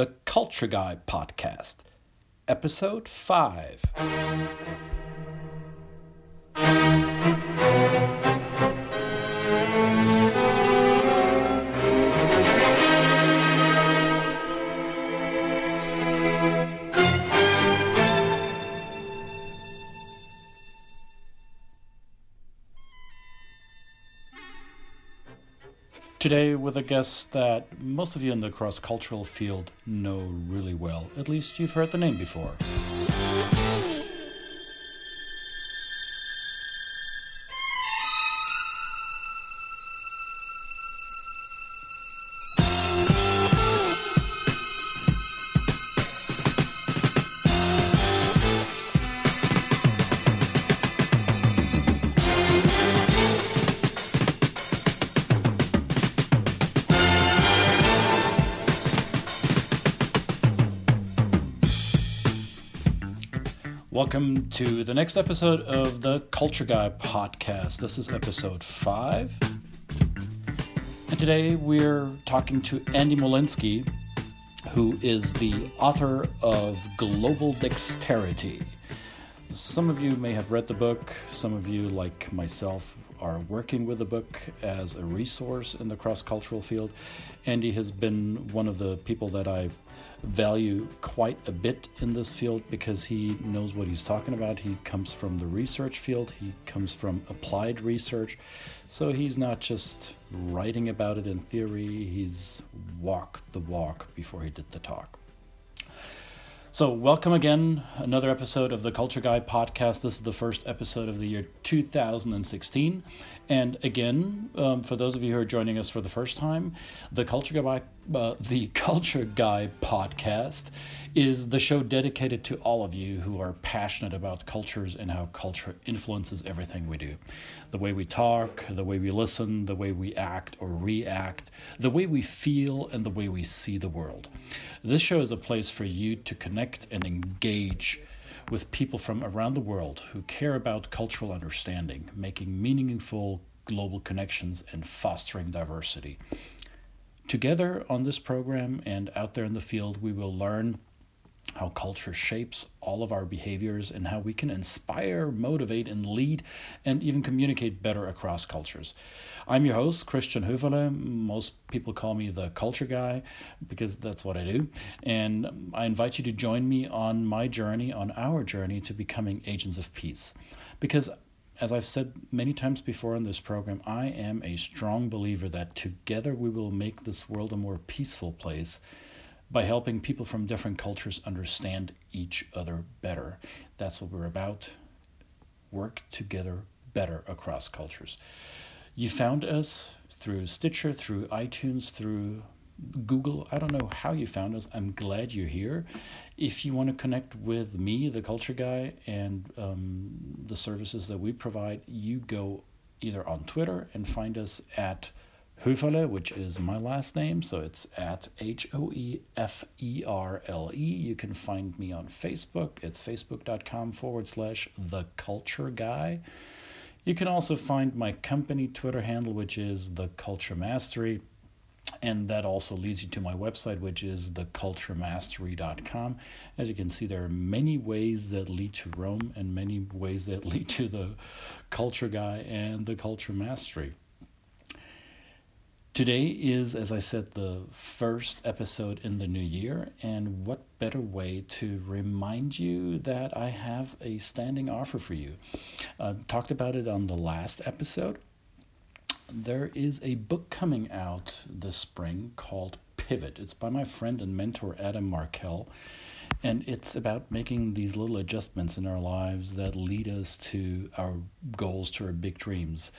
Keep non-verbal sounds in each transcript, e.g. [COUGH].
the Culture Guy Podcast, Episode 5. Today, with a guest that most of you in the cross cultural field know really well. At least you've heard the name before. Welcome to the next episode of the Culture Guy podcast. This is episode five. And today we're talking to Andy Molinsky, who is the author of Global Dexterity. Some of you may have read the book, some of you, like myself, are working with the book as a resource in the cross cultural field. Andy has been one of the people that I value quite a bit in this field because he knows what he's talking about. He comes from the research field, he comes from applied research. So he's not just writing about it in theory, he's walked the walk before he did the talk. So, welcome again. Another episode of the Culture Guy podcast. This is the first episode of the year 2016. And again, um, for those of you who are joining us for the first time, the Culture Guy, uh, the [LAUGHS] Culture Guy podcast is the show dedicated to all of you who are passionate about cultures and how culture influences everything we do. The way we talk, the way we listen, the way we act or react, the way we feel, and the way we see the world. This show is a place for you to connect and engage with people from around the world who care about cultural understanding, making meaningful global connections, and fostering diversity. Together on this program and out there in the field, we will learn how culture shapes all of our behaviors and how we can inspire, motivate, and lead, and even communicate better across cultures. I'm your host, Christian Höferle. Most people call me the culture guy because that's what I do. And I invite you to join me on my journey, on our journey to becoming agents of peace. Because as I've said many times before in this program, I am a strong believer that together we will make this world a more peaceful place by helping people from different cultures understand each other better. That's what we're about. Work together better across cultures. You found us through Stitcher, through iTunes, through Google. I don't know how you found us. I'm glad you're here. If you want to connect with me, the culture guy, and um, the services that we provide, you go either on Twitter and find us at Höferle, which is my last name, so it's at H O E F E R L E. You can find me on Facebook. It's facebook.com forward slash the culture guy. You can also find my company Twitter handle, which is the culture mastery. And that also leads you to my website, which is theculturemastery.com. As you can see, there are many ways that lead to Rome and many ways that lead to the culture guy and the culture mastery. Today is, as I said, the first episode in the new year, and what better way to remind you that I have a standing offer for you? I talked about it on the last episode. There is a book coming out this spring called Pivot. It's by my friend and mentor Adam Markel, and it's about making these little adjustments in our lives that lead us to our goals, to our big dreams.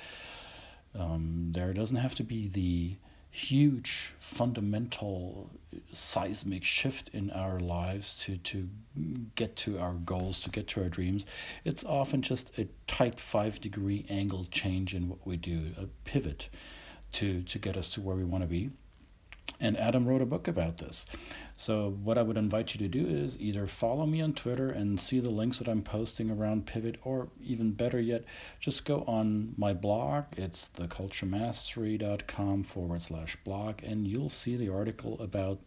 Um, there doesn't have to be the huge fundamental seismic shift in our lives to, to get to our goals, to get to our dreams. It's often just a tight five degree angle change in what we do, a pivot to, to get us to where we want to be. And Adam wrote a book about this. So, what I would invite you to do is either follow me on Twitter and see the links that I'm posting around Pivot, or even better yet, just go on my blog. It's theculturemastery.com forward slash blog, and you'll see the article about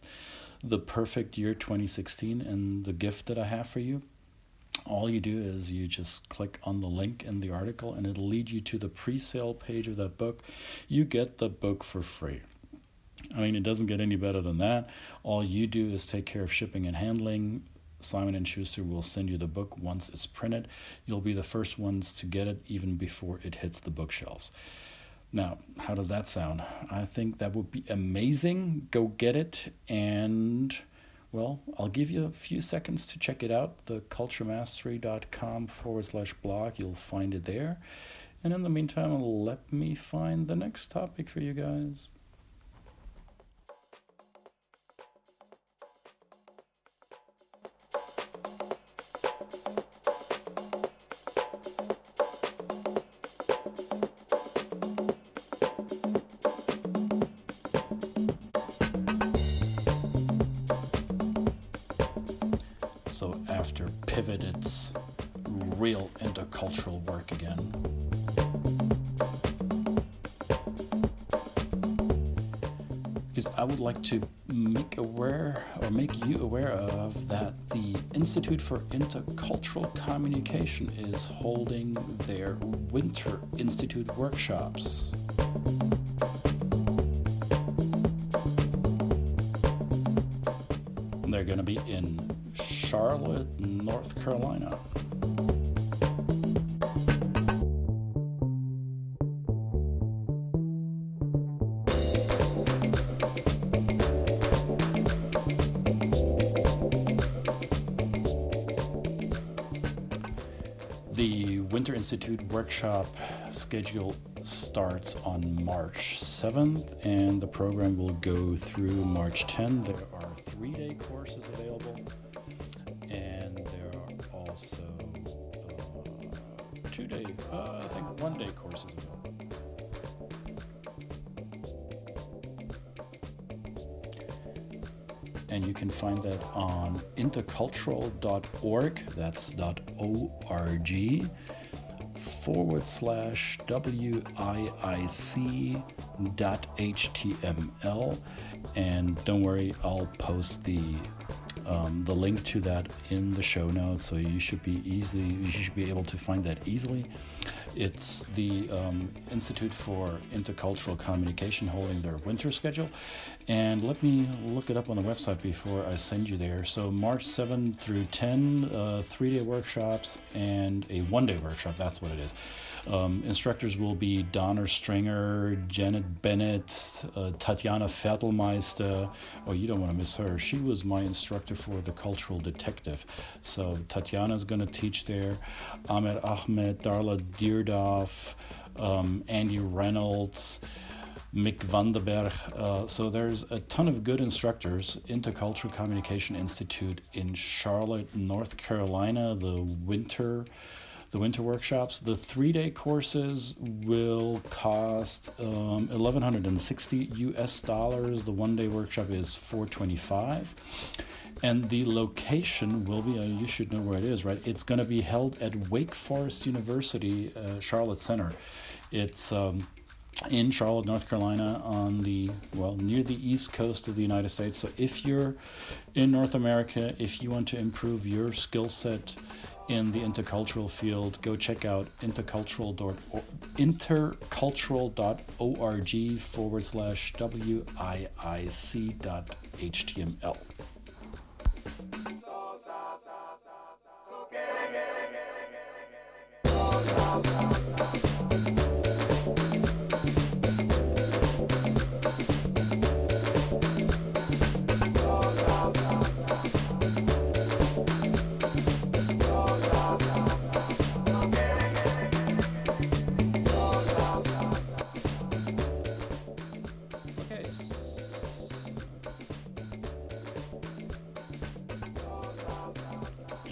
the perfect year 2016 and the gift that I have for you, all you do is you just click on the link in the article and it'll lead you to the pre sale page of that book. You get the book for free. I mean, it doesn't get any better than that. All you do is take care of shipping and handling. Simon and Schuster will send you the book once it's printed. You'll be the first ones to get it even before it hits the bookshelves. Now, how does that sound? I think that would be amazing. Go get it and well, I'll give you a few seconds to check it out. The culturemastery.com forward slash blog, you'll find it there. And in the meantime, let me find the next topic for you guys. Like to make aware or make you aware of that the Institute for Intercultural Communication is holding their Winter Institute workshops. Winter Institute workshop schedule starts on March 7th and the program will go through March 10th. There are three day courses available and there are also uh, two day, uh, I think one day courses available. And you can find that on intercultural.org, that's .org, forward slash wiic.html. And don't worry, I'll post the um, the link to that in the show notes, so you should be easily you should be able to find that easily. It's the um, Institute for Intercultural Communication holding their winter schedule, and let me look it up on the website before I send you there. So March 7 through 10, uh, three-day workshops and a one-day workshop. That's what it is. Um, instructors will be Donna Stringer, Janet Bennett, uh, Tatiana Fertelmeister. Oh, you don't want to miss her. She was my instructor for the Cultural Detective. So Tatiana is going to teach there. Ahmed Ahmed, Darla Deardorff, um, Andy Reynolds. Mick Vande Berg. Uh, so there's a ton of good instructors. Intercultural Communication Institute in Charlotte, North Carolina. The winter the winter workshops. The three day courses will cost um, 1160 US dollars. The one day workshop is 425 and the location will be uh, you should know where it is right it's going to be held at wake forest university uh, charlotte center it's um, in Charlotte, North Carolina, on the well near the east coast of the United States. So if you're in North America, if you want to improve your skill set in the intercultural field, go check out intercultural intercultural.org forward slash WIIC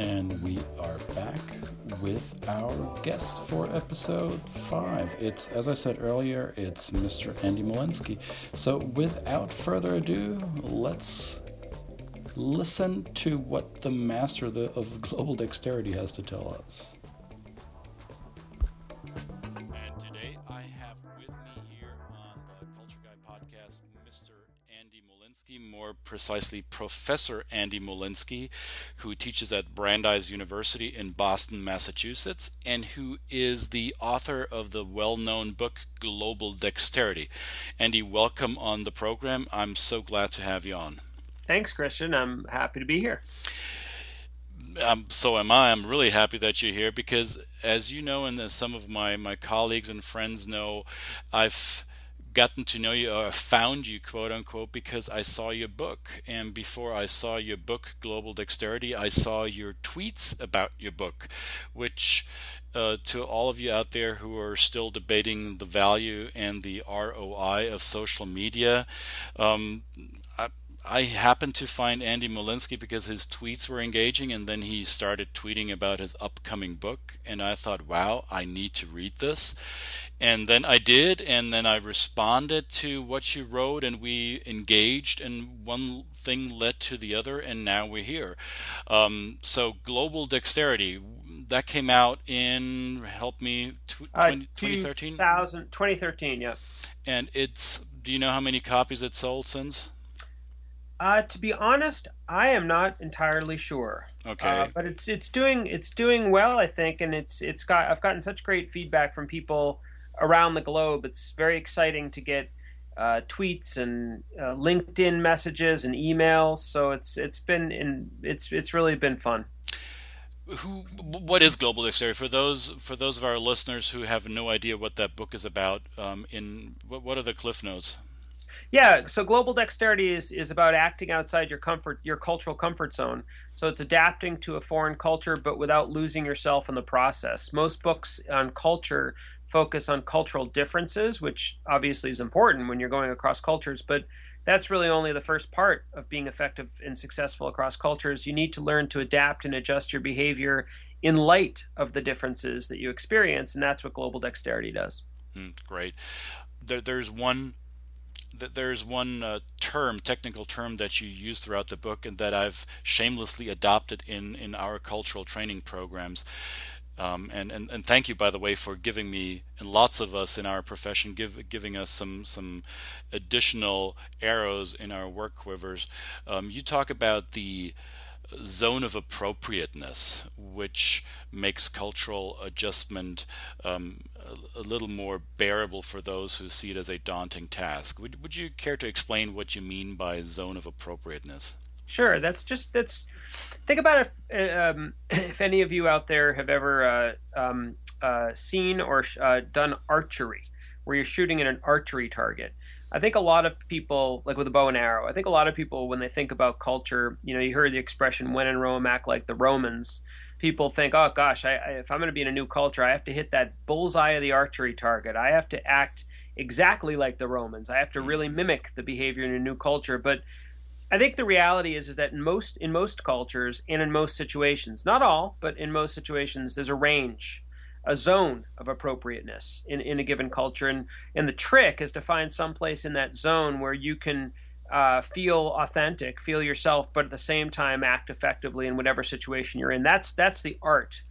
and we are back with our guest for episode five. It's, as I said earlier, it's Mr. Andy Molinsky. So, without further ado, let's listen to what the master of global dexterity has to tell us. Precisely Professor Andy Molinsky, who teaches at Brandeis University in Boston, Massachusetts, and who is the author of the well known book Global Dexterity. Andy, welcome on the program. I'm so glad to have you on. Thanks, Christian. I'm happy to be here. Um, so am I. I'm really happy that you're here because, as you know, and as some of my, my colleagues and friends know, I've gotten to know you or found you quote unquote because I saw your book. And before I saw your book Global Dexterity I saw your tweets about your book which uh, to all of you out there who are still debating the value and the ROI of social media um, I, happened to find Andy Molinsky because his tweets were engaging, and then he started tweeting about his upcoming book. And I thought, wow, I need to read this. And then I did, and then I responded to what you wrote, and we engaged, and one thing led to the other, and now we're here. Um, so, Global Dexterity, that came out in, help me, tw- uh, 2013? 2013, yeah. And it's, do you know how many copies it sold since? Uh, to be honest, I am not entirely sure. Okay. Uh, but it's it's doing it's doing well, I think, and it's it's got I've gotten such great feedback from people around the globe. It's very exciting to get uh, tweets and uh, LinkedIn messages and emails. So it's it's been in it's it's really been fun. Who what is global Dexterity for those for those of our listeners who have no idea what that book is about? Um, in what what are the cliff notes? Yeah, so global dexterity is, is about acting outside your comfort your cultural comfort zone. So it's adapting to a foreign culture but without losing yourself in the process. Most books on culture focus on cultural differences, which obviously is important when you're going across cultures, but that's really only the first part of being effective and successful across cultures. You need to learn to adapt and adjust your behavior in light of the differences that you experience, and that's what global dexterity does. Mm, great. There, there's one there's one uh, term, technical term that you use throughout the book, and that I've shamelessly adopted in in our cultural training programs. Um, and, and and thank you, by the way, for giving me and lots of us in our profession give giving us some some additional arrows in our work quivers. Um, you talk about the zone of appropriateness, which makes cultural adjustment um, a, little more bearable for those who see it as a daunting task. Would, would you care to explain what you mean by zone of appropriateness? Sure. That's just that's. Think about if um, [CLEARS THROAT] if any of you out there have ever uh, um, uh, seen or uh, done archery, where you're shooting at an archery target. I think a lot of people, like with a bow and arrow, I think a lot of people, when they think about culture, you know, you heard the expression "when in Rome, act like the Romans." People think, "Oh gosh, I, I, if I'm going to be in a new culture, I have to hit that bullseye of the archery target. I have to act exactly like the Romans. I have to really mimic the behavior in a new culture." But I think the reality is is that in most in most cultures and in most situations, not all, but in most situations, there's a range a zone of appropriateness in, in a given culture. And, and the trick is to find some place in that zone where you can uh, feel authentic, feel yourself, but at the same time act effectively in whatever situation you're in. That's, that's the art.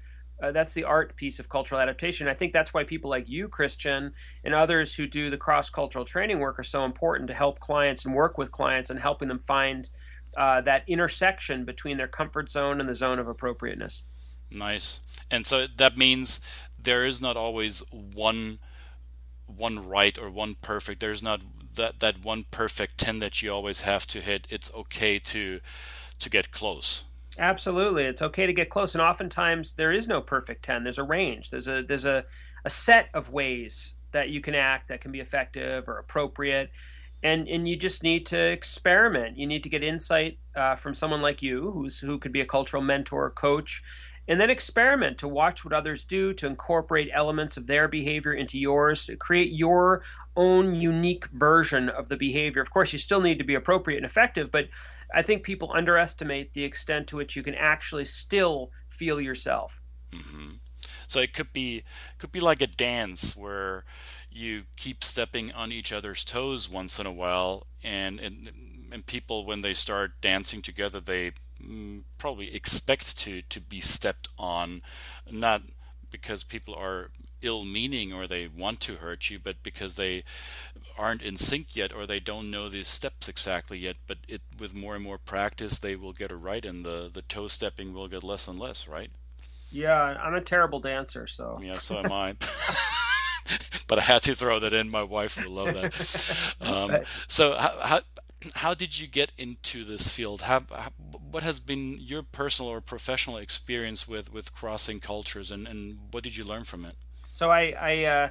Uh, that's the art piece of cultural adaptation. I think that's why people like you, Christian, and others who do the cross cultural training work are so important to help clients and work with clients and helping them find uh, that intersection between their comfort zone and the zone of appropriateness. Nice. And so that means there is not always one one right or one perfect. There's not that that one perfect 10 that you always have to hit. It's okay to to get close. Absolutely. It's okay to get close and oftentimes there is no perfect 10. There's a range. There's a there's a a set of ways that you can act that can be effective or appropriate and and you just need to experiment. You need to get insight uh, from someone like you, who's who could be a cultural mentor, coach, and then experiment to watch what others do to incorporate elements of their behavior into yours to create your own unique version of the behavior of course you still need to be appropriate and effective but i think people underestimate the extent to which you can actually still feel yourself mm-hmm. so it could be could be like a dance where you keep stepping on each other's toes once in a while and and, and people when they start dancing together they probably expect to to be stepped on, not because people are ill meaning or they want to hurt you, but because they aren't in sync yet or they don't know these steps exactly yet. But it with more and more practice, they will get it right, and the the toe stepping will get less and less, right? Yeah, I'm a terrible dancer, so [LAUGHS] yeah, so am I. [LAUGHS] but I had to throw that in. My wife will love that. [LAUGHS] Um, so how, how how did you get into this field? What has been your personal or professional experience with, with crossing cultures, and, and what did you learn from it? So I, I uh,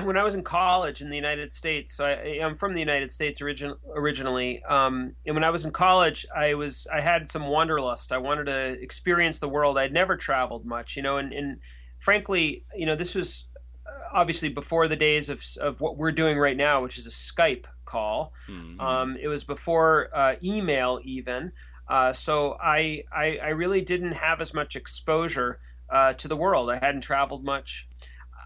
[CLEARS THROAT] when I was in college in the United States, so I, am from the United States origin, originally, um, and when I was in college, I was I had some wanderlust. I wanted to experience the world. I'd never traveled much, you know, and, and frankly, you know, this was obviously before the days of, of what we're doing right now, which is a Skype call. Mm-hmm. Um, it was before uh, email even. Uh, so I, I, I really didn't have as much exposure uh, to the world. I hadn't traveled much.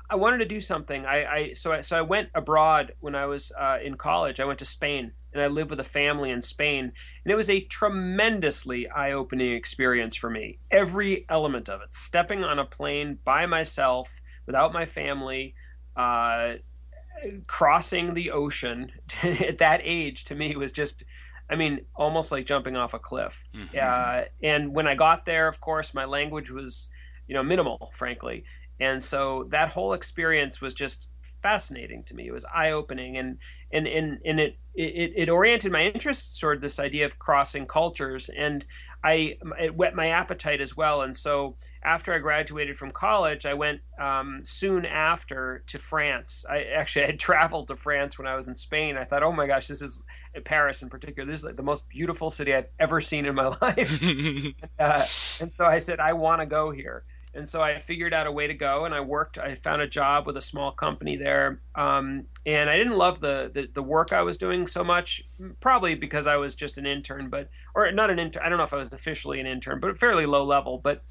I wanted to do something. I, I so I, so I went abroad when I was uh, in college. I went to Spain and I lived with a family in Spain, and it was a tremendously eye-opening experience for me. Every element of it, stepping on a plane by myself without my family, uh, crossing the ocean [LAUGHS] at that age to me was just I mean, almost like jumping off a cliff. Mm-hmm. Uh, and when I got there, of course, my language was, you know, minimal, frankly. And so that whole experience was just fascinating to me. It was eye opening, and and and and it, it it oriented my interests toward this idea of crossing cultures, and I it whet my appetite as well. And so after I graduated from college, I went um, soon after to France. I actually I had [LAUGHS] traveled to France when I was in Spain. I thought, oh my gosh, this is Paris in particular. This is like the most beautiful city I've ever seen in my [LAUGHS] life. [LAUGHS] uh, and so I said, I want to go here and so I figured out a way to go, and I worked. I found a job with a small company there, um, and I didn't love the, the, the work I was doing so much, probably because I was just an intern, but or not an intern. I don't know if I was officially an intern, but fairly low level. But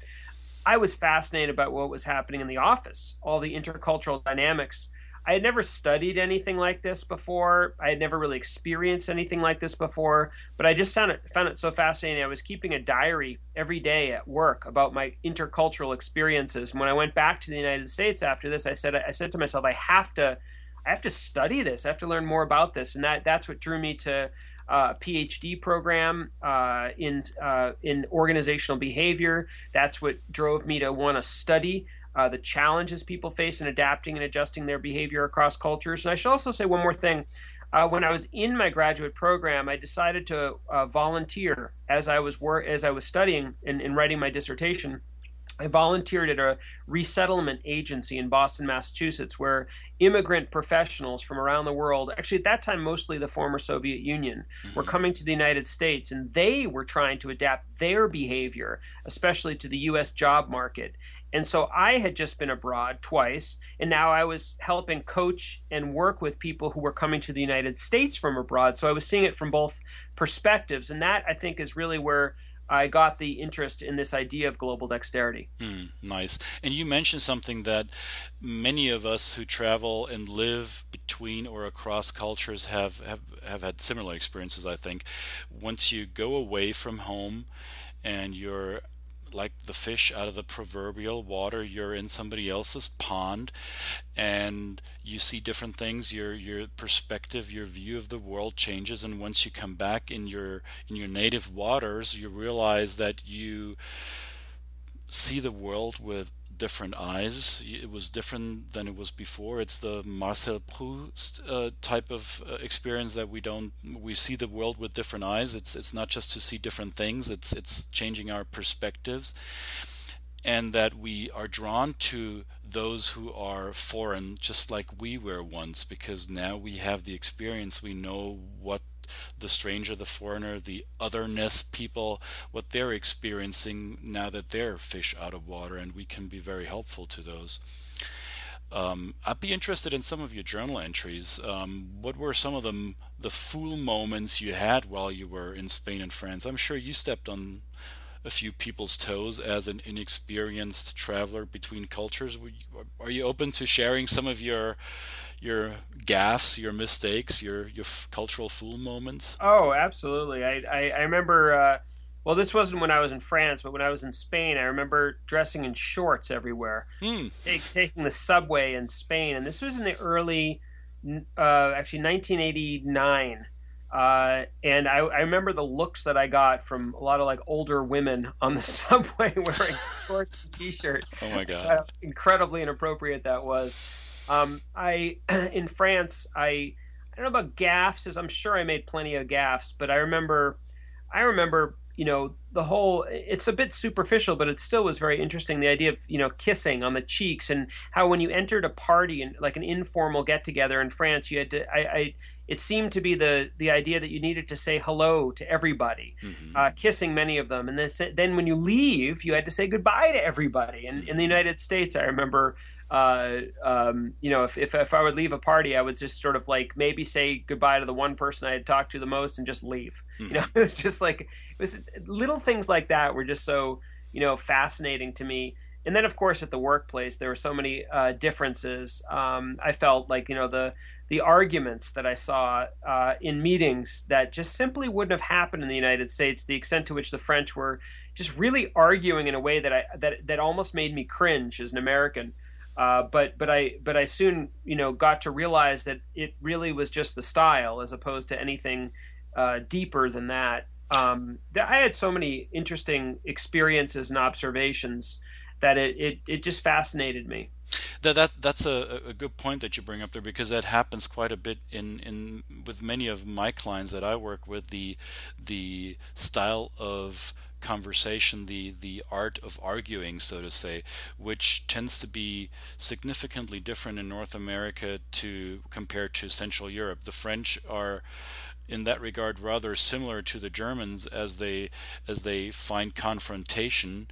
I was fascinated about what was happening in the office, all the intercultural dynamics I had never studied anything like this before. I had never really experienced anything like this before, but I just found it found it so fascinating. I was keeping a diary every day at work about my intercultural experiences. And when I went back to the United States after this, I said I said to myself, I have to I have to study this. I have to learn more about this, and that that's what drew me to uh, PhD program uh, in uh, in organizational behavior. That's what drove me to want to study uh, the challenges people face in adapting and adjusting their behavior across cultures. And I should also say one more thing. Uh, when I was in my graduate program, I decided to uh, volunteer as I was wor- as I was studying and, and writing my dissertation. I volunteered at a resettlement agency in Boston, Massachusetts, where immigrant professionals from around the world, actually at that time mostly the former Soviet Union, were mm-hmm. coming to the United States and they were trying to adapt their behavior, especially to the US job market. And so I had just been abroad twice, and now I was helping coach and work with people who were coming to the United States from abroad. So I was seeing it from both perspectives. And that, I think, is really where I got the interest in this idea of global dexterity. Mm, nice. And you mentioned something that many of us who travel and live between or across cultures have, have, have had similar experiences, I think. Once you go away from home and you're like the fish out of the proverbial water. You're in somebody else's pond and you see different things. Your your perspective your view of the world changes and once you come back in your in your native waters you realize that you see the world with different eyes. It was different than it was before. It's the Marcel Proust uh, type of uh, experience that we don't we see the world with different eyes. It's it's not just to see different things. It's it's changing our perspectives, and that we are drawn to those who are foreign, just like we were once, because now we have the experience. We know what the stranger, the foreigner, the otherness people, what they're experiencing now that they're fish out of water, and we can be very helpful to those. Um, I'd be interested in some of your journal entries. Um, what were some of the the fool moments you had while you were in Spain and France? I'm sure you stepped on a few people's toes as an inexperienced traveler between cultures. Are you open to sharing some of your your gaffes, your mistakes, your your cultural fool moments? Oh, absolutely. I I, I remember uh, well, this wasn't when I was in France, but when I was in Spain, I remember dressing in shorts everywhere, Hmm. take, taking the subway in Spain, and this was in the early, uh, actually 1989. Uh, and I, I remember the looks that I got from a lot of like older women on the [LAUGHS] subway wearing shorts and t-shirt. Oh my god. Uh, incredibly inappropriate that was. Um, I [CLEARS THROAT] in France, I I don't know about gaffes, as I'm sure I made plenty of gaffes, but I remember, I remember, you know, the whole. It's a bit superficial, but it still was very interesting. The idea of you know kissing on the cheeks and how when you entered a party and like an informal get together in France, you had to. I, I it seemed to be the the idea that you needed to say hello to everybody, Mhm. uh, kissing many of them, and then then when you leave, you had to say goodbye to everybody. And in the United States, I remember, uh, um, you know, if, if if I would leave a party, I would just sort of like maybe say goodbye to the one person I had talked to the most and just leave. [LAUGHS] You know, it was just like it was little things like that were just so you know fascinating to me. And then, of course, at the workplace, there were so many uh, differences. Um, I felt like you know the the arguments that I saw uh, in meetings that just simply wouldn't have happened in the United States. The extent to which the French were just really arguing in a way that I that that almost made me cringe as an American. Uh, but but I but I soon you know got to realize that it really was just the style as opposed to anything uh, deeper than that. Um, that I had so many interesting experiences and observations that it, it, it just fascinated me. That, that that's a, a good point that you bring up there because that happens quite a bit in, in with many of my clients that I work with the the style of conversation the the art of arguing so to say which tends to be significantly different in North America to compared to Central Europe. The French are in that regard rather similar to the Germans as they as they find confrontation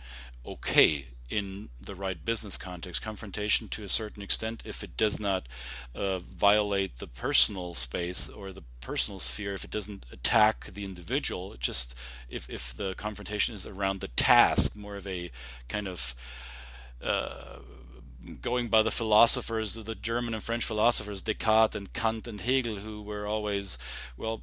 okay in the right business context. Confrontation, to a certain extent, if it does not uh, violate the personal space or the personal sphere, if it doesn't attack the individual, just if, if the confrontation is around the task, more of a kind of uh, going by the philosophers, the German and French philosophers, Descartes and Kant and Hegel, who were always, well,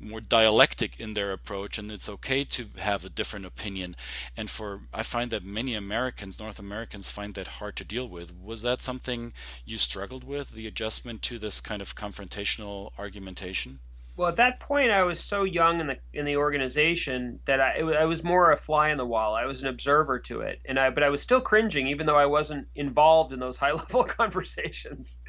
more dialectic in their approach and it's okay to have a different opinion. And for i find that many americans north americans find that hard to deal with. Was that something you struggled with the adjustment to this kind of confrontational argumentation? Well at that point i was so young in the in the organization that i, I was more a fly in the wall. I was an observer to it. And i but i was still cringing even though i wasn't involved in those high [LAUGHS] level conversations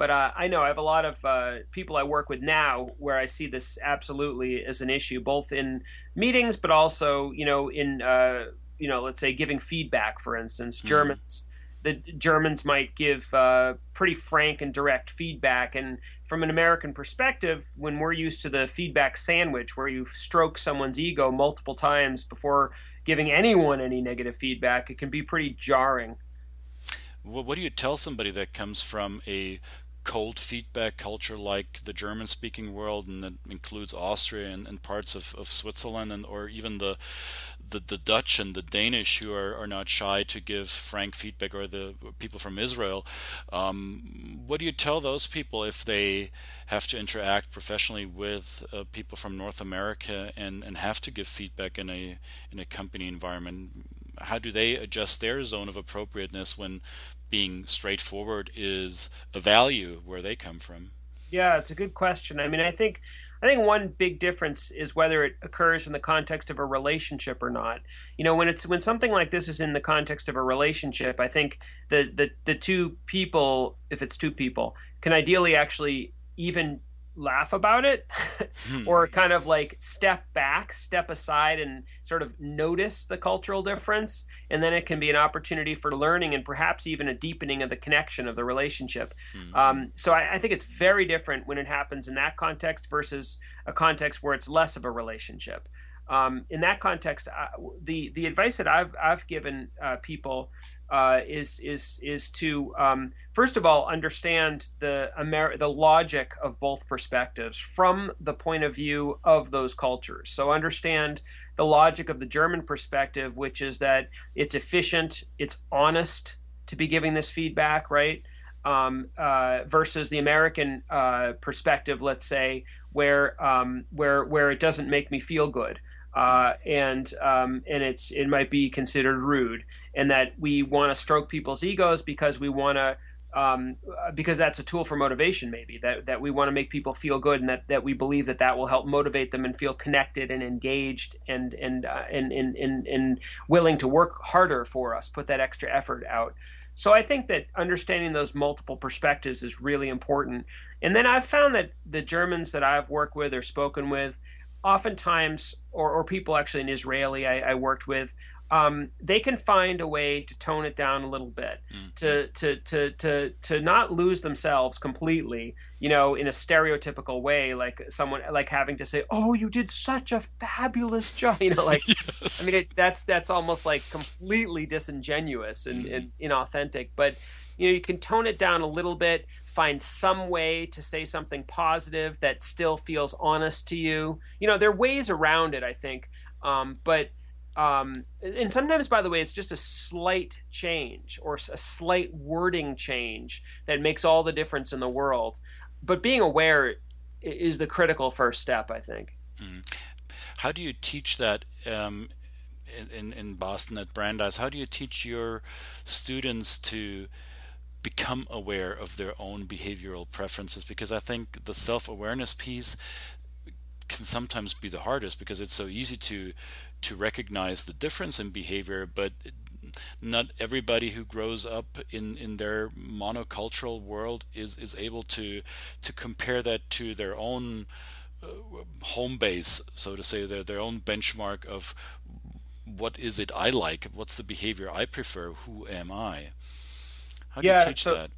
but uh, I know I have a lot of uh, people I work with now where I see this absolutely as an issue, both in meetings, but also you know in uh, you know let's say giving feedback, for instance, Germans. The Germans might give uh, pretty frank and direct feedback, and from an American perspective, when we're used to the feedback sandwich, where you stroke someone's ego multiple times before giving anyone any negative feedback, it can be pretty jarring. Well, what do you tell somebody that comes from a cold feedback culture like the German speaking world and that includes Austria and, and parts of, of Switzerland and or even the, the the Dutch and the Danish who are, are not shy to give frank feedback or the people from Israel. Um, what do you tell those people if they have to interact professionally with uh, people from North America and, and have to give feedback in a in a company environment? How do they adjust their zone of appropriateness when being straightforward is a value where they come from? Yeah, it's a good question. I mean, I think I think one big difference is whether it occurs in the context of a relationship or not. You know, when it's when something like this is in the context of a relationship, I think the the the two people, if it's two people, can ideally actually even laugh about it or kind of like step back, step aside and sort of notice the cultural difference. And then it can be an opportunity for learning and perhaps even a deepening of the connection of the relationship. Mm-hmm. Um, so I, I, think it's very different when it happens in that context versus a context where it's less of a relationship. Um, in that context, uh, the the advice that I've I've given uh, people uh, is is is to um, first of all understand the Amer- the logic of both perspectives from the point of view of those cultures. So understand the logic of the German perspective, which is that it's efficient, it's honest to be giving this feedback, right? Um, uh, versus the American uh, perspective, let's say, where um, where where it doesn't make me feel good. Uh, and um, and it's it might be considered rude, and that we want to stroke people's egos because we want to um, because that's a tool for motivation maybe that, that we want to make people feel good and that, that we believe that that will help motivate them and feel connected and engaged and and, uh, and, and, and and willing to work harder for us put that extra effort out. So I think that understanding those multiple perspectives is really important. And then I've found that the Germans that I've worked with or spoken with oftentimes, or, or people actually in Israeli I, I worked with, um, they can find a way to tone it down a little bit, mm-hmm. to, to to to to not lose themselves completely, you know, in a stereotypical way, like someone like having to say, "Oh, you did such a fabulous [LAUGHS] job," you know, like [LAUGHS] yes. I mean, it, that's that's almost like completely disingenuous and, mm-hmm. and inauthentic. But you know, you can tone it down a little bit, find some way to say something positive that still feels honest to you. You know, there are ways around it, I think. Um, but um, and sometimes, by the way, it's just a slight change or a slight wording change that makes all the difference in the world. But being aware is the critical first step, I think. Mm. How do you teach that um, in, in Boston at Brandeis? How do you teach your students to become aware of their own behavioral preferences because I think the self awareness piece can sometimes be the hardest because it's so easy to to recognize the difference in behavior but not everybody who grows up in, in their monocultural world is, is able to to compare that to their own uh, home base, so to say, their their own benchmark of what is it I like, what's the behavior I prefer, who am I? How do yeah, you teach so, that?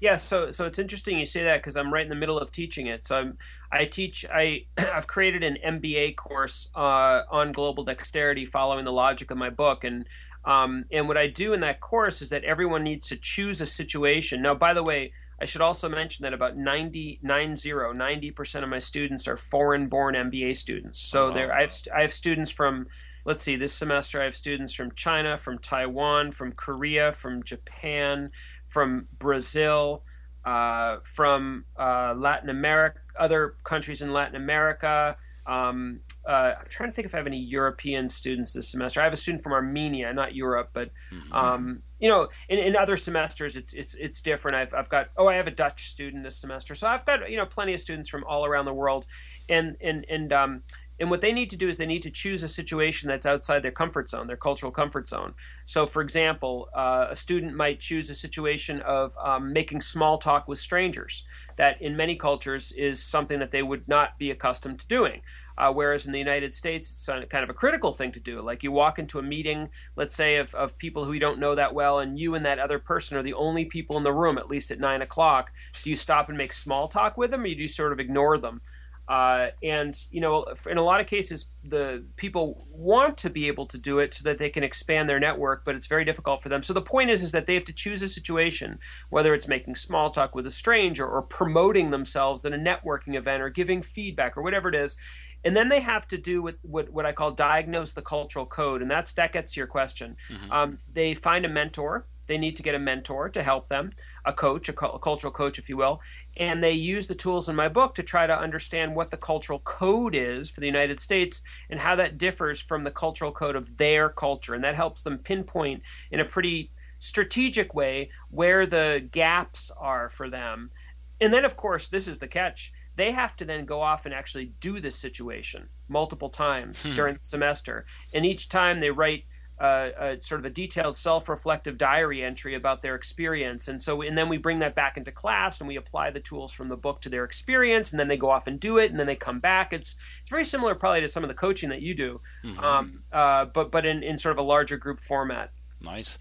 Yeah, so so it's interesting you say that because I'm right in the middle of teaching it. So I'm I teach I [CLEARS THROAT] I've created an MBA course uh, on global dexterity following the logic of my book and um, and what I do in that course is that everyone needs to choose a situation. Now, by the way, I should also mention that about 90, 90, percent of my students are foreign-born MBA students. So oh, there, I have I have students from let's see, this semester I have students from China, from Taiwan, from Korea, from Japan, from Brazil, uh, from uh, Latin America, other countries in Latin America. Um, uh, I'm trying to think if I have any European students this semester. I have a student from Armenia, not Europe, but mm-hmm. um, you know, in, in other semesters it's it's it's different. I've I've got oh I have a Dutch student this semester, so I've got you know plenty of students from all around the world, and and and um, and what they need to do is they need to choose a situation that's outside their comfort zone, their cultural comfort zone. So, for example, uh, a student might choose a situation of um, making small talk with strangers, that in many cultures is something that they would not be accustomed to doing. Uh, whereas in the United States, it's kind of a critical thing to do. Like you walk into a meeting, let's say, of, of people who you don't know that well, and you and that other person are the only people in the room, at least at nine o'clock. Do you stop and make small talk with them, or do you sort of ignore them? Uh, and you know, in a lot of cases, the people want to be able to do it so that they can expand their network, but it's very difficult for them. So the point is, is that they have to choose a situation, whether it's making small talk with a stranger or promoting themselves at a networking event or giving feedback or whatever it is. And then they have to do what, what, what I call diagnose the cultural code, and that's that gets to your question. Mm-hmm. Um, they find a mentor they need to get a mentor to help them, a coach, a, a cultural coach, if you will. And they use the tools in my book to try to understand what the cultural code is for the United States and how that differs from the cultural code of their culture. And that helps them pinpoint in a pretty strategic way where the gaps are for them. And then, of course, this is the catch they have to then go off and actually do this situation multiple times hmm. during the semester. And each time they write uh, a sort of a detailed self-reflective diary entry about their experience. And so and then we bring that back into class and we apply the tools from the book to their experience and then they go off and do it and then they come back. It's it's very similar probably to some of the coaching that you do mm-hmm. um, uh, but but in, in sort of a larger group format. Nice.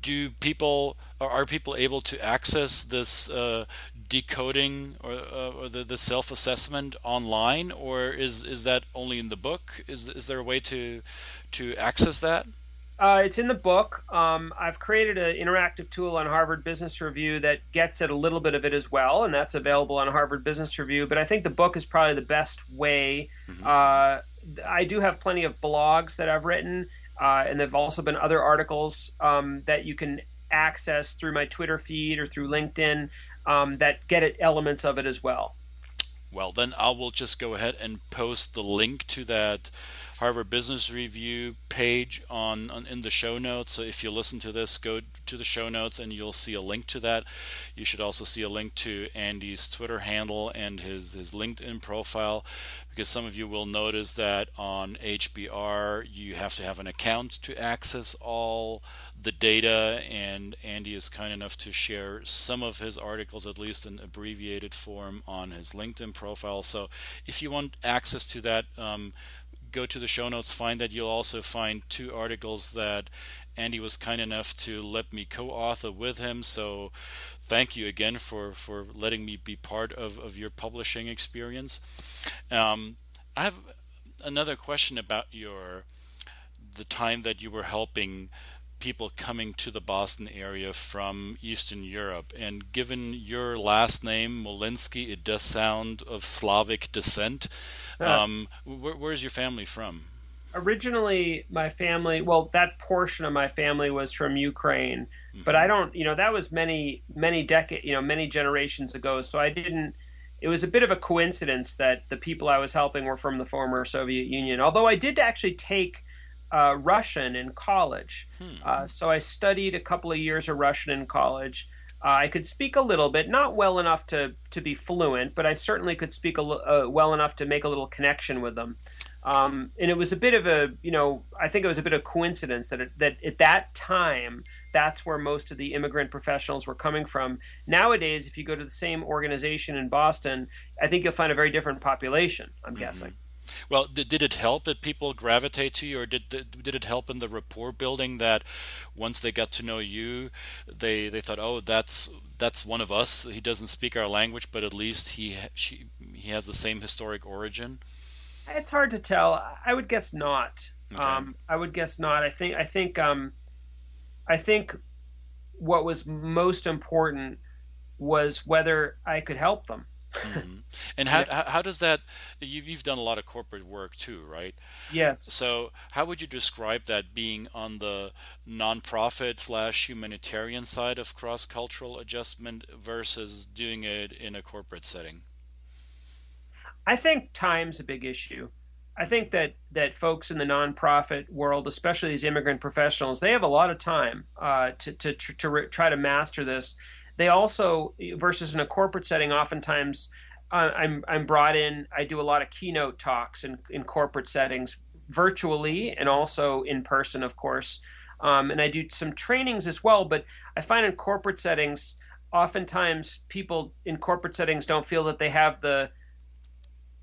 Do people are people able to access this uh, decoding or, uh, or the, the self-assessment online or is is that only in the book? Is is there a way to to access that uh, it's in the book. Um, I've created an interactive tool on Harvard Business Review that gets at a little bit of it as well, and that's available on Harvard Business Review. But I think the book is probably the best way. Mm-hmm. Uh, I do have plenty of blogs that I've written, uh, and there've also been other articles um, that you can access through my Twitter feed or through LinkedIn um, that get at elements of it as well. Well, then I will just go ahead and post the link to that Harvard Business Review page on, on, in the show notes. So if you listen to this, go to the show notes and you'll see a link to that. You should also see a link to Andy's Twitter handle and his his LinkedIn profile because some of you will notice that on HBR you have to have an account to access all the data and Andy is kind enough to share some of his articles at least in abbreviated form on his LinkedIn profile so if you want access to that um, go to the show notes find that you'll also find two articles that Andy was kind enough to let me co-author with him. So thank you again for for letting me be part of, of your publishing experience. Um, I have another question about your the time that you were helping people coming to the Boston area from Eastern Europe. And given your last name, Molinsky, it does sound of Slavic descent. Um, where, where's your family from? Originally, my family, well, that portion of my family was from Ukraine, mm-hmm. but I don't, you know, that was many, many decades, you know, many generations ago. So I didn't, it was a bit of a coincidence that the people I was helping were from the former Soviet Union. Although I did actually take uh, Russian in college. Hmm. Uh, so I studied a couple of years of Russian in college. Uh, I could speak a little bit, not well enough to, to be fluent, but I certainly could speak a, uh, well enough to make a little connection with them. Um, and it was a bit of a, you know, I think it was a bit of coincidence that it, that at that time, that's where most of the immigrant professionals were coming from. Nowadays, if you go to the same organization in Boston, I think you'll find a very different population. I'm mm-hmm. guessing. Well, did, did it help that people gravitate to you, or did did it help in the rapport building that once they got to know you, they they thought, oh, that's that's one of us. He doesn't speak our language, but at least he she, he has the same historic origin. It's hard to tell. I would guess not. Okay. Um, I would guess not. I think I think um, I think what was most important was whether I could help them. Mm-hmm. And how, yeah. how does that? You've, you've done a lot of corporate work too, right? Yes. So how would you describe that being on the nonprofit slash humanitarian side of cross cultural adjustment versus doing it in a corporate setting? I think time's a big issue. I think that that folks in the nonprofit world, especially these immigrant professionals, they have a lot of time uh, to to, to, to try to master this. They also, versus in a corporate setting, oftentimes uh, I'm I'm brought in. I do a lot of keynote talks in in corporate settings, virtually and also in person, of course. Um, and I do some trainings as well. But I find in corporate settings, oftentimes people in corporate settings don't feel that they have the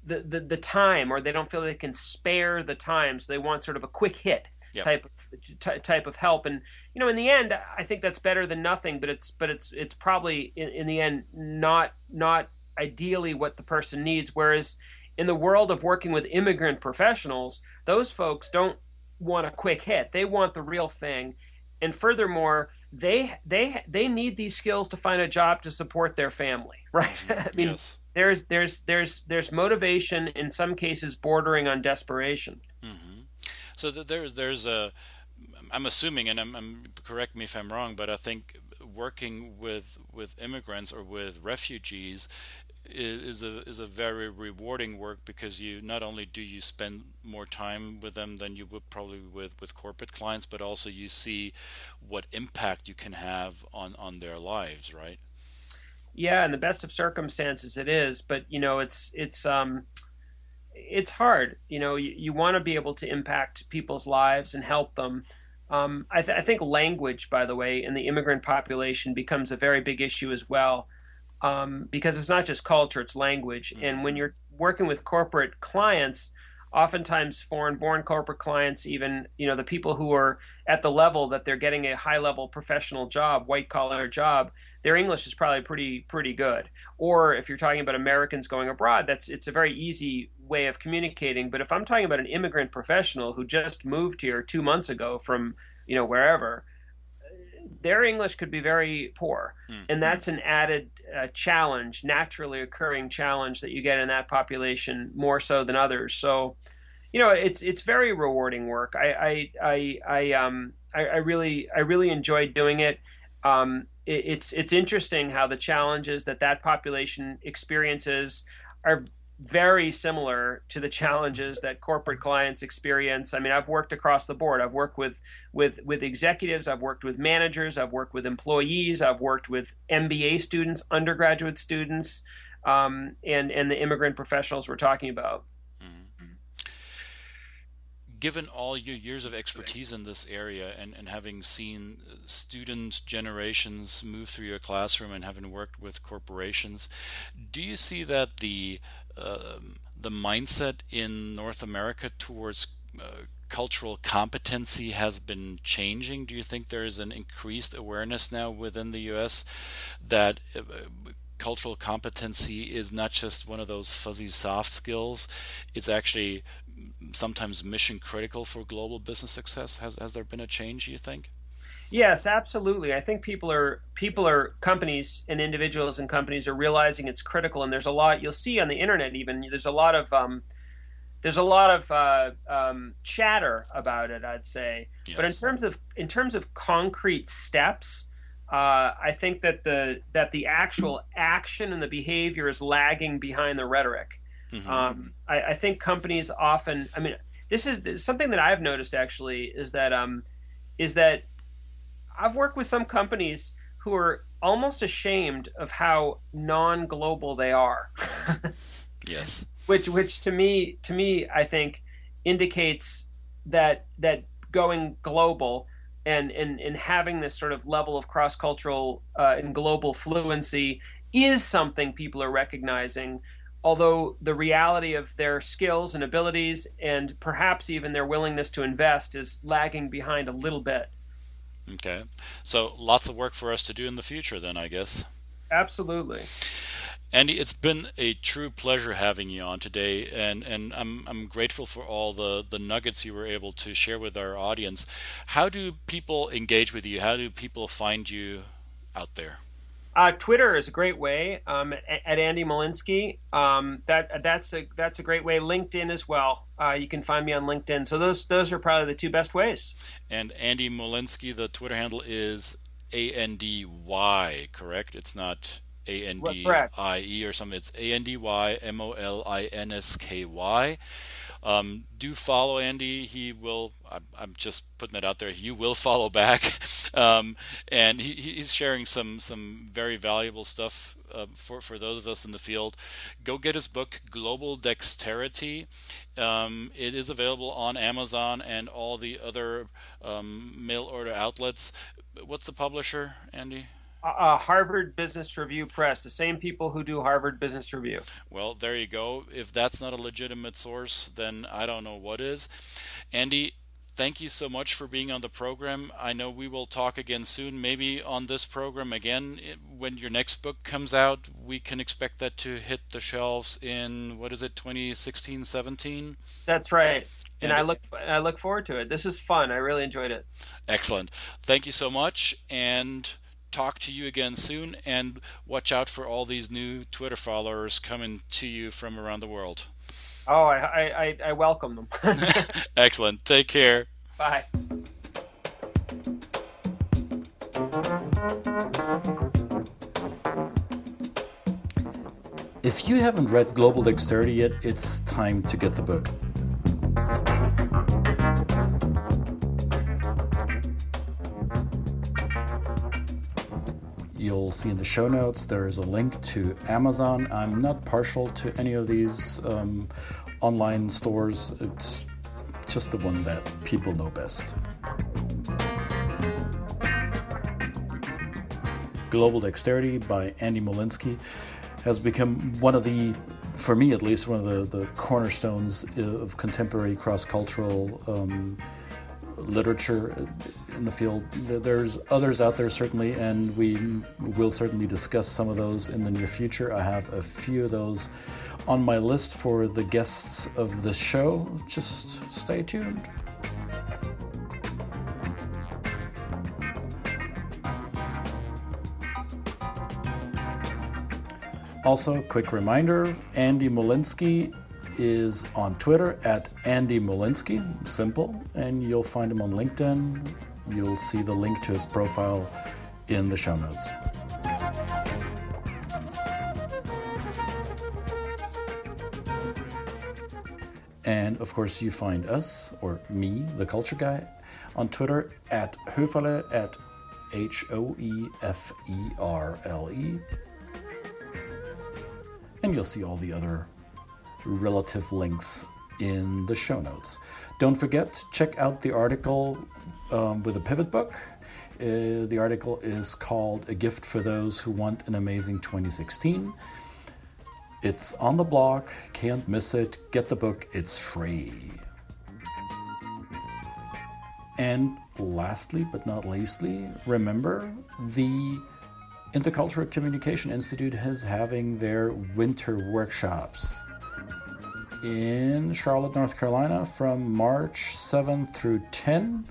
the, the, the time or they don't feel they can spare the time so they want sort of a quick hit yep. type of t- type of help. And you know, in the end, I think that's better than nothing. But it's but it's it's probably in, in the end not not ideally what the person needs. Whereas in the world of working with immigrant professionals, those folks don't want a quick hit. They want the real thing. And furthermore, they they they need these skills to find a job to support their family, [LAUGHS] right? I mean, yes. there's there's there's there's motivation in some cases bordering on desperation. Mm-hmm. So there's there's a I'm assuming, and I'm, I'm, correct me if I'm wrong, but I think working with with immigrants or with refugees is, is a is a very rewarding work because you not only do you spend more time with them than you would probably with with corporate clients, but also you see what impact you can have on on their lives, right? Yeah, in the best of circumstances, it is. But you know, it's it's um it's hard. You know, you, you want to be able to impact people's lives and help them. Um, I, th- I, think language, by the way, in the immigrant population becomes a very big issue as well, um, because it's not just culture; it's language. Mm-hmm. And when you're working with corporate clients, oftentimes foreign-born corporate clients, even you know the people who are at the level that they're getting a high-level professional job, white-collar job, their English is probably pretty pretty good. Or if you're talking about Americans going abroad, that's it's a very easy way of communicating. But if I'm talking about an immigrant professional who just moved here two months ago from you know wherever, their English could be very poor, mm-hmm. and that's an added uh, challenge, naturally occurring challenge that you get in that population more so than others. So, you know, it's it's very rewarding work. I I I, I um I, I really I really enjoyed doing it. Um, it, it's it's interesting how the challenges that that population experiences are very similar to the challenges that corporate clients experience. I mean, I've worked across the board. I've worked with with with executives, I've worked with managers, I've worked with employees, I've worked with MBA students, undergraduate students, um, and and the immigrant professionals we're talking about given all your years of expertise in this area and, and having seen student generations move through your classroom and having worked with corporations, do you see that the the mindset in North America towards uh, cultural competency has been changing? Do you think there is an increased awareness now within the U.S. that uh, cultural competency is not just one of those fuzzy soft skills; it's actually sometimes mission critical for global business success? Has has there been a change? Do You think? Yes, absolutely. I think people are people are companies and individuals and companies are realizing it's critical, and there's a lot you'll see on the internet. Even there's a lot of um, there's a lot of uh, um, chatter about it. I'd say, yes. but in terms of in terms of concrete steps, uh, I think that the that the actual action and the behavior is lagging behind the rhetoric. Mm-hmm. Um, I, I, think companies often. I mean, this is something that I've noticed actually is that um, is that I've worked with some companies who are almost ashamed of how non-global they are. [LAUGHS] yes. Which, which to me, to me, I think indicates that that going global and and, and having this sort of level of cross-cultural uh, and global fluency is something people are recognizing although the reality of their skills and abilities and perhaps even their willingness to invest is lagging behind a little bit. Okay. So lots of work for us to do in the future then, I guess. Absolutely. Andy, it's been a true pleasure having you on today, and, and I'm, I'm grateful for all the, the nuggets you were able to share with our audience. How do people engage with you? How do people find you out there? Uh, Twitter is a great way um, at, Andy Molinsky. Um, that that's a that's a great way. LinkedIn as well. Uh, you can find me on LinkedIn. So those those are probably the two best ways. And Andy Molinsky, the Twitter handle is A N D Y. Correct? It's not A N D I E or something. It's A N D Y M O L I N S K Y. Um, do follow Andy. He will. I'm, I'm, just putting that out there. You will follow back, [LAUGHS] um, and he, he's sharing some some very valuable stuff uh, for for those of us in the field. Go get his book, Global Dexterity. Um, it is available on Amazon and all the other um, mail order outlets. What's the publisher, Andy? Uh, Harvard Business Review Press, the same people who do Harvard Business Review. Well, there you go. If that's not a legitimate source, then I don't know what is. Andy, thank you so much for being on the program. I know we will talk again soon, maybe on this program again. When your next book comes out, we can expect that to hit the shelves in, what is it, 2016 17? That's right. And, and I look I look forward to it. This is fun. I really enjoyed it. Excellent. Thank you so much and talk to you again soon and watch out for all these new Twitter followers coming to you from around the world. Oh, I, I, I welcome them. [LAUGHS] Excellent. Take care. Bye. If you haven't read Global Dexterity yet, it's time to get the book. You'll see in the show notes there is a link to Amazon. I'm not partial to any of these um, online stores, it's just the one that people know best. Global Dexterity by Andy Molinsky has become one of the, for me at least, one of the, the cornerstones of contemporary cross cultural um, literature in the field. There's others out there certainly, and we will certainly discuss some of those in the near future. I have a few of those on my list for the guests of the show. Just stay tuned. Also, quick reminder Andy Molinsky is on Twitter at Andy Molinsky, simple, and you'll find him on LinkedIn. You'll see the link to his profile in the show notes. And of course, you find us, or me, the culture guy, on Twitter at Hoeferle at H O E F E R L E. And you'll see all the other relative links in the show notes. Don't forget, to check out the article um, with a pivot book. Uh, the article is called A Gift for Those Who Want an Amazing 2016. It's on the blog, can't miss it. Get the book, it's free. And lastly, but not leastly, remember the Intercultural Communication Institute is having their winter workshops in Charlotte, North Carolina from March 7 through 10.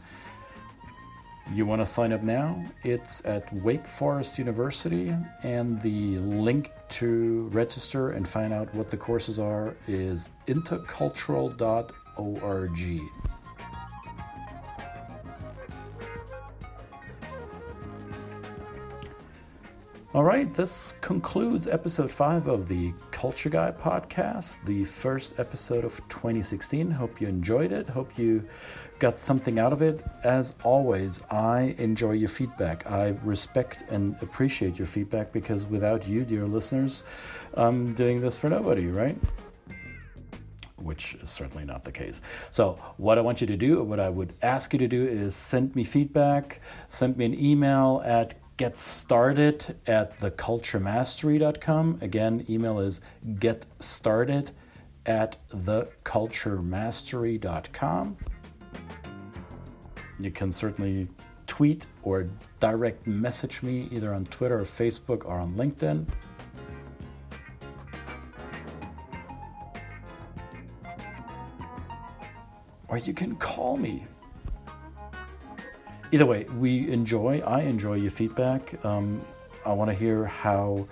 You want to sign up now? It's at Wake Forest University, and the link to register and find out what the courses are is intercultural.org. All right, this concludes episode five of the Culture Guy podcast, the first episode of 2016. Hope you enjoyed it. Hope you got something out of it. As always, I enjoy your feedback. I respect and appreciate your feedback because without you, dear listeners, I'm doing this for nobody, right? which is certainly not the case. So, what I want you to do, what I would ask you to do, is send me feedback, send me an email at get started at theculturemastery.com. Again, email is get started at theculturemastery.com. You can certainly tweet or direct message me either on Twitter or Facebook or on LinkedIn. Or you can call me either way, we enjoy, I enjoy your feedback. Um, I want to hear how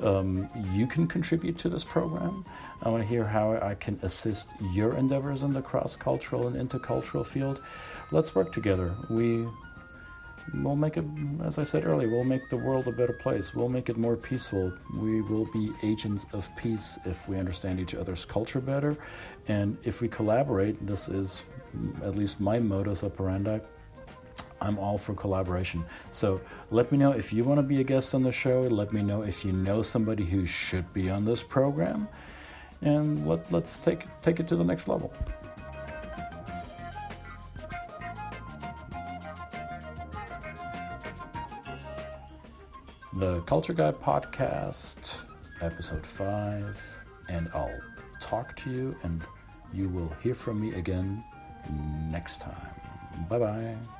um, you can contribute to this program. I want to hear how I can assist your endeavors in the cross cultural and intercultural field. Let's work together. We will make it, as I said earlier, we'll make the world a better place. We'll make it more peaceful. We will be agents of peace if we understand each other's culture better. And if we collaborate, this is at least my modus operandi I'm all for collaboration. So let me know if you want to be a guest on the show. Let me know if you know somebody who should be on this program. And let, let's take, take it to the next level. The Culture Guy Podcast, Episode 5, and I'll talk to you and you will hear from me again next time. Bye bye.